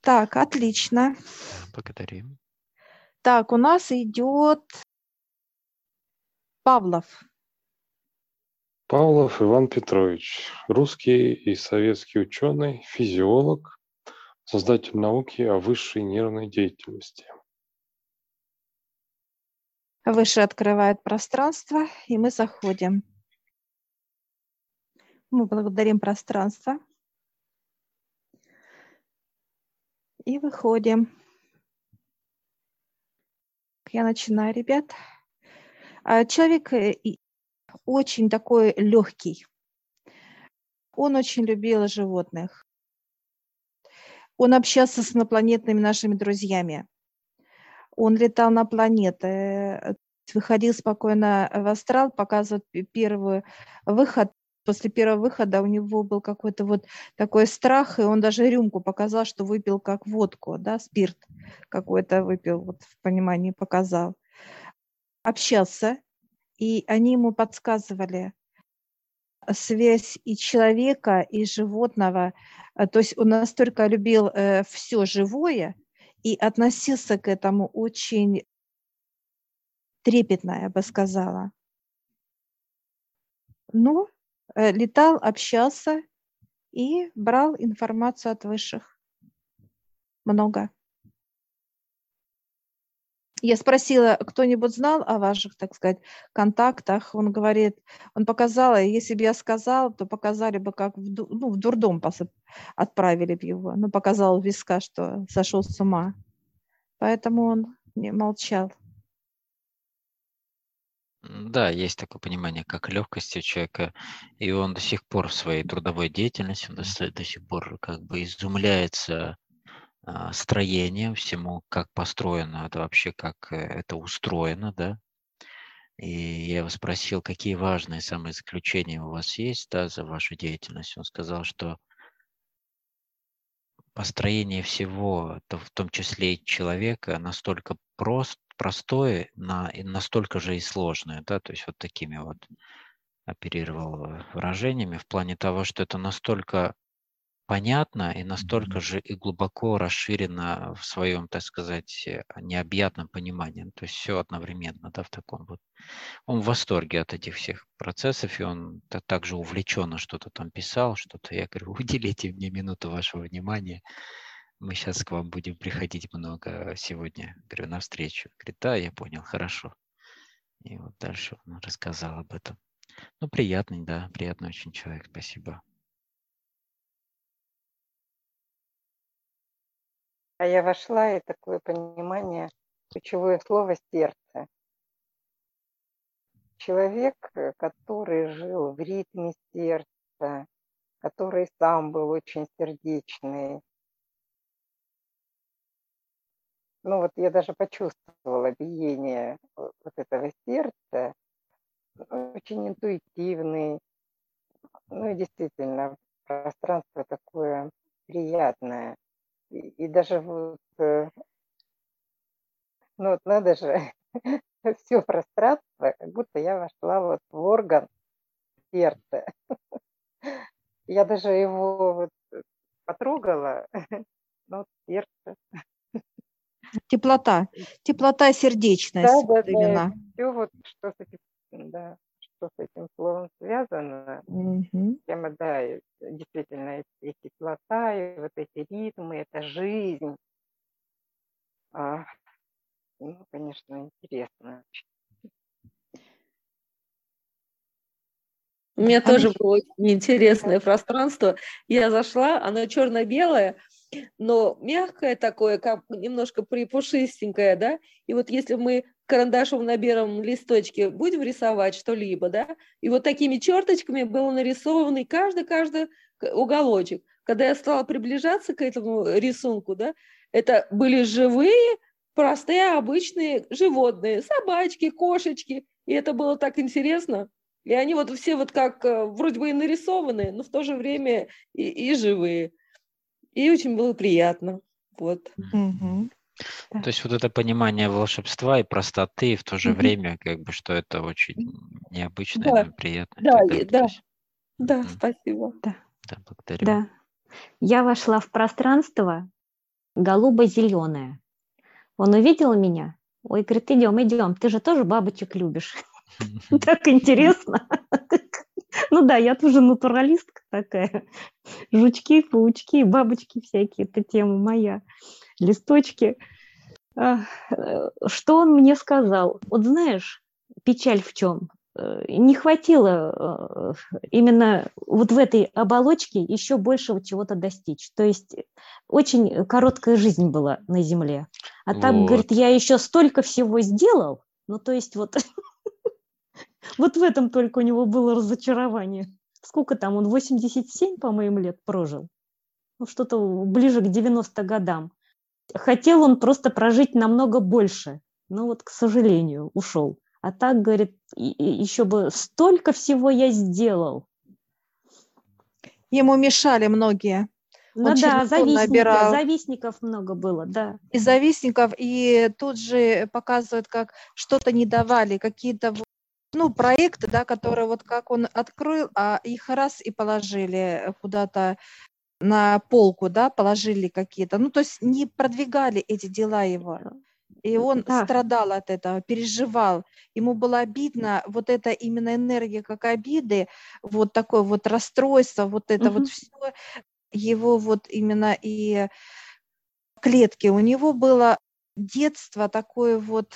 Так, отлично. Благодарим. Так, у нас идет Павлов. Павлов Иван Петрович, русский и советский ученый, физиолог, создатель науки о высшей нервной деятельности. Выше открывает пространство, и мы заходим. Мы благодарим пространство. И выходим. Я начинаю, ребят. А, человек э, очень такой легкий. Он очень любил животных. Он общался с инопланетными нашими друзьями. Он летал на планеты, выходил спокойно в астрал, показывал первый выход. После первого выхода у него был какой-то вот такой страх, и он даже рюмку показал, что выпил как водку, да, спирт какой-то выпил, вот в понимании показал. Общался, и они ему подсказывали связь и человека, и животного. А, то есть он настолько любил э, все живое и относился к этому очень трепетно, я бы сказала. Но летал, общался и брал информацию от высших. Много. Я спросила, кто-нибудь знал о ваших, так сказать, контактах? Он говорит, он показал, если бы я сказал, то показали бы, как в, ну, в дурдом отправили бы его. Ну, показал виска, что сошел с ума. Поэтому он не молчал. Да, есть такое понимание, как легкости у человека, и он до сих пор в своей трудовой деятельности, он до, до сих пор как бы изумляется а, строением, всему, как построено, это вообще как э, это устроено, да. И я его спросил, какие важные самые заключения у вас есть, да, за вашу деятельность. Он сказал, что построение всего, в том числе и человека, настолько прост, простое, на, и настолько же и сложное, да, то есть вот такими вот оперировал выражениями в плане того, что это настолько понятно и настолько же и глубоко расширено в своем, так сказать, э, необъятном понимании. То есть все одновременно, да, в таком вот. Он в восторге от этих всех процессов, и он также увлеченно что-то там писал, что-то. Я говорю, уделите мне минуту вашего внимания. Мы сейчас к вам будем приходить много сегодня. Говорю, на встречу. Говорит, да, я понял, хорошо. И вот дальше он рассказал об этом. Ну, приятный, да, приятный очень человек, спасибо. А я вошла, и такое понимание, ключевое слово «сердце». Человек, э, который жил в ритме сердца, который сам был очень сердечный. Ну вот я даже почувствовала биение вот этого сердца, очень интуитивный. Ну и действительно, пространство такое приятное – и, даже вот, э, ну вот надо же, все пространство, как будто я вошла вот в орган сердца. Я даже его вот потрогала, вот сердце. Теплота, теплота, сердечность. Да, да, да. Все вот, что с этим, да что с этим словом связано. Угу. Тема, да, действительно, и теплота, и вот эти ритмы, это жизнь. А, ну, конечно, интересно. У меня тоже было очень интересное пространство. Я зашла, оно черно-белое, но мягкое такое, как немножко припушистенькое, да. И вот если мы карандашом на белом листочке будем рисовать что-либо, да, и вот такими черточками был нарисованный каждый-каждый уголочек. Когда я стала приближаться к этому рисунку, да, это были живые, простые, обычные животные, собачки, кошечки, и это было так интересно. И они вот все вот как э, вроде бы и нарисованные, но в то же время и, и живые. И очень было приятно. Вот. Угу. То есть вот это понимание волшебства и простоты, и в то же время, как бы, что это очень необычно да. и приятно. Да, и, да, да, спасибо. Да. да, благодарю. Да. Я вошла в пространство, голубо-зеленая. Он увидел меня, ой, говорит, идем, идем, ты же тоже бабочек любишь. Так интересно. Ну да, я тоже натуралистка такая. Жучки, паучки, бабочки всякие, это тема моя. Листочки. Э, что он мне сказал? Вот знаешь, печаль в чем? Э, не хватило э, именно вот в этой оболочке еще большего чего-то достичь. То есть очень короткая жизнь была на Земле. А так, вот. говорит, я еще столько всего сделал. Ну, то есть вот, вот в этом только у него было разочарование. Сколько там, он 87, по-моему, лет прожил? Ну, что-то ближе к 90 годам. Хотел он просто прожить намного больше. Но вот, к сожалению, ушел. А так, говорит, еще бы столько всего я сделал. Ему мешали многие. Ну Он да, завистников, завистников много было, да. И завистников, и тут же показывают, как что-то не давали, какие-то ну, проекты, да, которые вот как он открыл, а их раз и положили куда-то на полку, да, положили какие-то. Ну, то есть не продвигали эти дела его. И он да. страдал от этого, переживал. Ему было обидно, вот эта именно энергия как обиды, вот такое вот расстройство, вот это угу. вот все, его вот именно и клетки. У него было детство такое вот,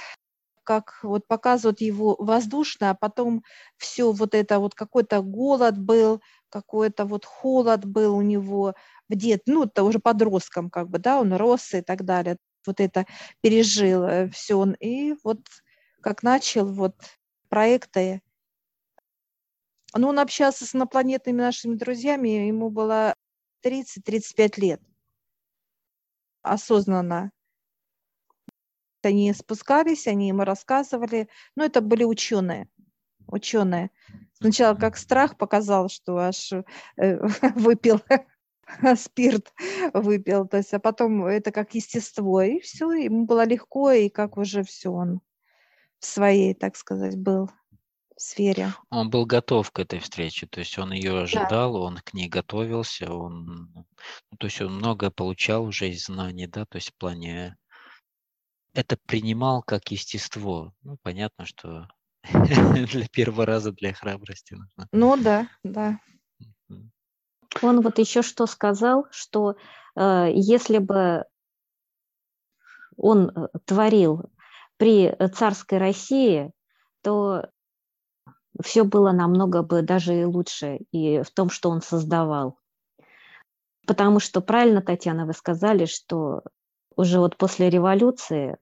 как вот показывают его воздушно, а потом все вот это вот какой-то голод был, какой-то вот холод был у него в дет, ну, это уже подростком как бы, да, он рос и так далее вот это пережил э, все. Он, и вот как начал вот проекты, ну, он общался с инопланетными нашими друзьями, ему было 30-35 лет осознанно. Они спускались, они ему рассказывали, но ну, это были ученые, ученые. Сначала как страх показал, что аж э, выпил спирт выпил, то есть, а потом это как естество, и все, ему было легко, и как уже все он в своей, так сказать, был в сфере. Он был готов к этой встрече, то есть он ее ожидал, да. он к ней готовился, он, ну, то есть он многое получал уже из знаний, да, то есть в плане это принимал как естество. Ну, понятно, что для первого раза для храбрости нужно. Ну да, да. Он вот еще что сказал, что э, если бы он э, творил при царской России, то все было намного бы даже и лучше и в том, что он создавал. Потому что правильно, Татьяна, вы сказали, что уже вот после революции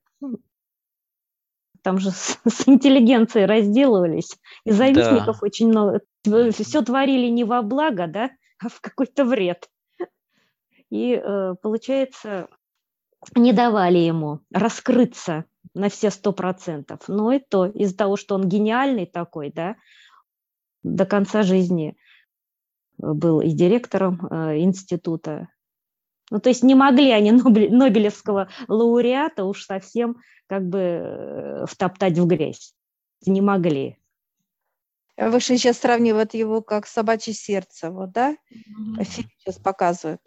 там же с, с интеллигенцией разделывались, и завистников да. очень много. Все творили не во благо, да, в какой-то вред. И э, получается, не давали ему раскрыться на все сто процентов. Но и то из-за того, что он гениальный такой, да, до конца жизни был и директором э, института. Ну, то есть не могли они Нобелевского лауреата уж совсем как бы э, втоптать в грязь. Не могли. Вы же сейчас сравнивают его как собачье сердце, вот, да? Mm-hmm. Фильм сейчас показывают.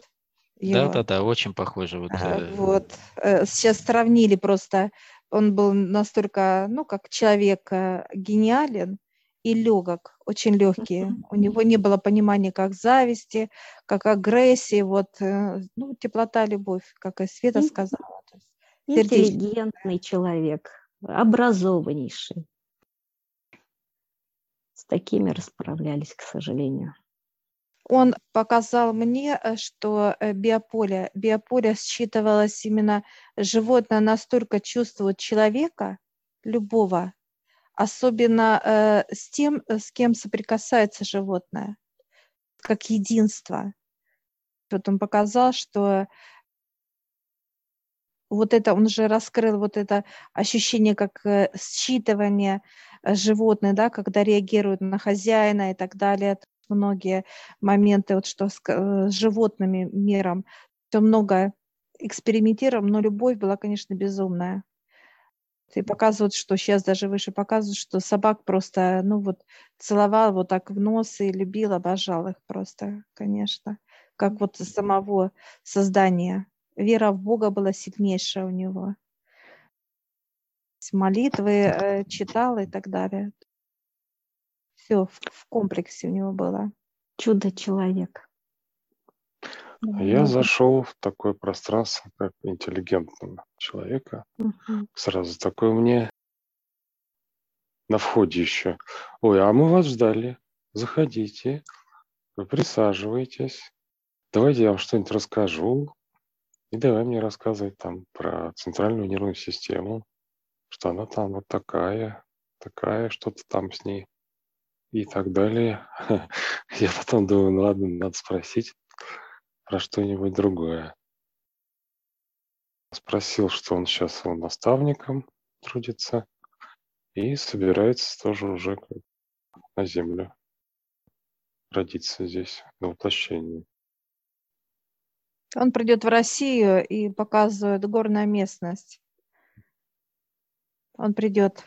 Да, да, да, очень похоже. Вот, а, вот. Э, сейчас сравнили просто. Он был настолько, ну, как человек э, гениален и легок, очень. Mm-hmm. У него не было понимания как зависти, как агрессии, вот, ну, теплота, любовь, как и Света сказала. Интеллигентный человек, образованнейший такими расправлялись, к сожалению. Он показал мне, э, что э, биополе, биополе считывалось именно животное настолько чувствует человека, любого, особенно э, с тем, э, с кем соприкасается животное, как единство. Вот он показал, что вот это, он же раскрыл вот это ощущение как считывание Э, животные, да, когда реагируют на хозяина и так далее, многие моменты, вот что с, животными миром, все много экспериментировал, но любовь была, конечно, безумная. И показывают, что сейчас даже выше показывают, что собак просто, ну вот, целовал вот так в нос и любил, обожал их просто, конечно, как вот самого создания вера в Бога была сильнейшая у него. Молитвы э, читал и так далее. Все в, в комплексе у него было. Чудо-человек. А я зашел в такое пространство, как интеллигентного человека. Угу. Сразу такое мне на входе еще. Ой, а мы вас ждали. Заходите, вы присаживайтесь. Давайте я вам что-нибудь расскажу. И давай мне рассказывать там про центральную нервную систему, что она там вот такая, такая, что-то там с ней и так далее. Я потом думаю, ну ладно, надо спросить про что-нибудь другое. Спросил, что он сейчас наставником трудится и собирается тоже уже на землю родиться здесь, на воплощении. Он придет в Россию и показывает горная местность. Он придет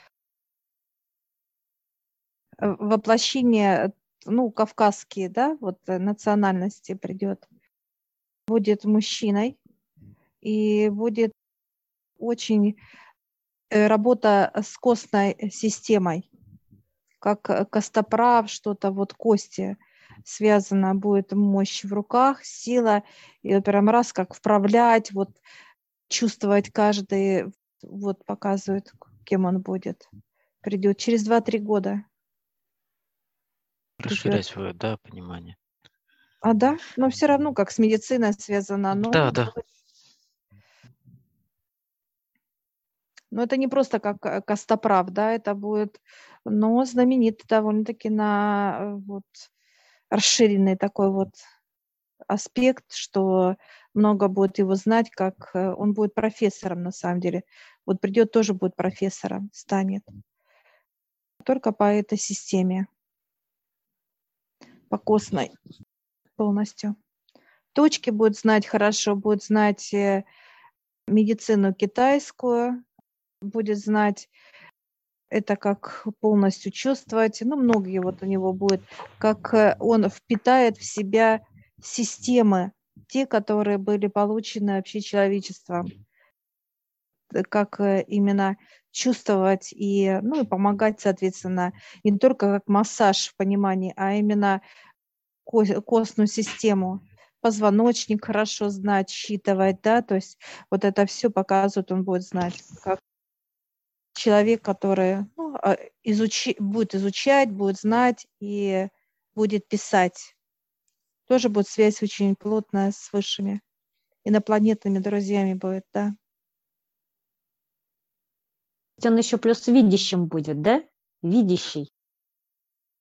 воплощение, ну, кавказские, да, вот национальности придет будет мужчиной и будет очень э, работа с костной системой, как костоправ, что-то вот кости связано, будет мощь в руках, сила, и прям раз как вправлять, вот чувствовать каждый, вот показывает, кем он будет. Придет через 2-3 года. Расширять свое, да, понимание. А да, но все равно как с медициной связано. Но... Да, да. Но это не просто как э, Костоправ, да, это будет, но знаменитый довольно-таки на э, вот расширенный такой вот аспект, что много будет его знать, как э, он будет профессором на самом деле. Вот придет тоже будет профессором, станет. Только по этой системе, по костной полностью. Точки будет знать хорошо, будет знать э, медицину китайскую, будет знать это как полностью чувствовать. Ну, многие вот у него будет, как э, он впитает в себя системы, те, которые были получены вообще человечеством, э, как именно чувствовать и, ну, и помогать, соответственно, не только как массаж в понимании, а именно костную систему, позвоночник хорошо знать, считывать, да, то есть вот это все показывает, он будет знать, как человек, который ну, а, изучи, будет изучать, будет знать и будет писать. Тоже будет связь очень плотная с высшими инопланетными друзьями будет, да. Он еще плюс видящим будет, да? Видящий.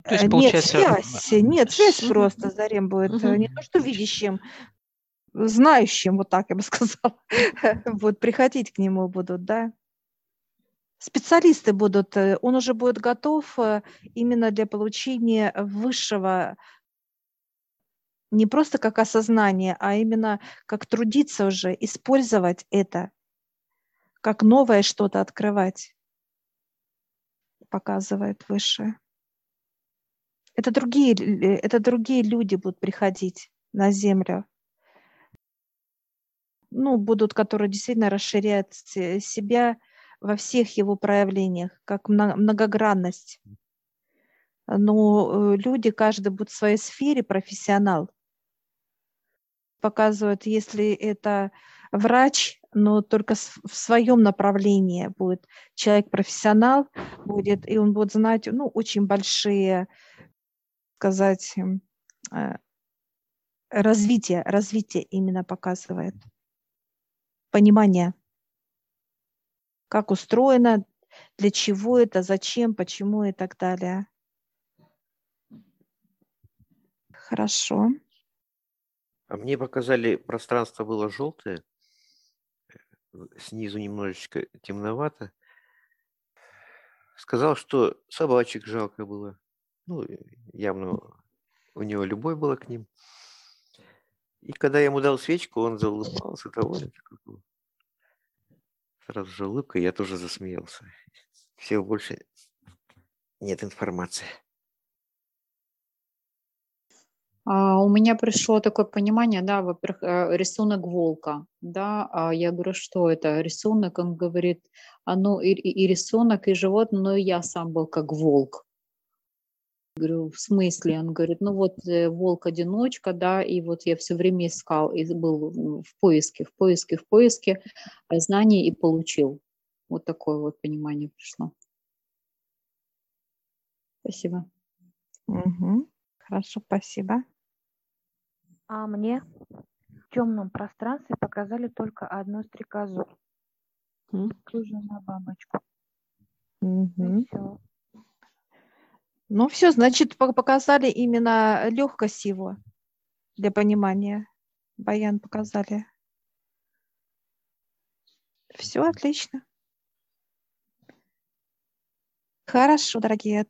То есть, э, получается... Нет, связь, нет, связь просто Зарем будет угу. не то, что видящим, знающим, вот так я бы сказала, вот приходить к нему будут, да. Специалисты будут, э, он уже будет готов именно для получения высшего, не просто как осознание, а именно как трудиться уже, использовать это, как новое что-то открывать, показывает высшее это другие, это другие люди будут приходить на землю. Ну, будут, которые действительно расширяют себя во всех его проявлениях, как многогранность. Но э, люди, каждый будет в своей сфере профессионал. Показывают, если это врач, но только в своем направлении будет человек профессионал, будет, и он будет знать ну, очень большие сказать, э, развитие, развитие именно показывает. Понимание, как устроено, для чего это, зачем, почему и так далее. Хорошо. А мне показали, пространство было желтое, снизу немножечко темновато. Сказал, что собачек жалко было. Ну, явно у него любовь была к ним. И когда я ему дал свечку, он заулыбался довольно. Сразу же улыбка, я тоже засмеялся. Все больше нет информации. А, у меня пришло такое понимание, да, во-первых, э, рисунок волка, да, а я говорю, что это рисунок, он говорит, а ну и, и рисунок, и животное, но и я сам был как волк. Говорю, в смысле? Он говорит, ну вот э, волк-одиночка, да, и вот я все время искал, и был в поиске, в поиске, в поиске знаний и получил. Вот такое вот понимание пришло. Спасибо. Угу. Хорошо, спасибо. А мне в темном пространстве показали только одну стрекозу, похожую на бабочку. Угу. все. Ну все, значит, показали именно легкость его для понимания. Баян показали. Все отлично. Хорошо, дорогие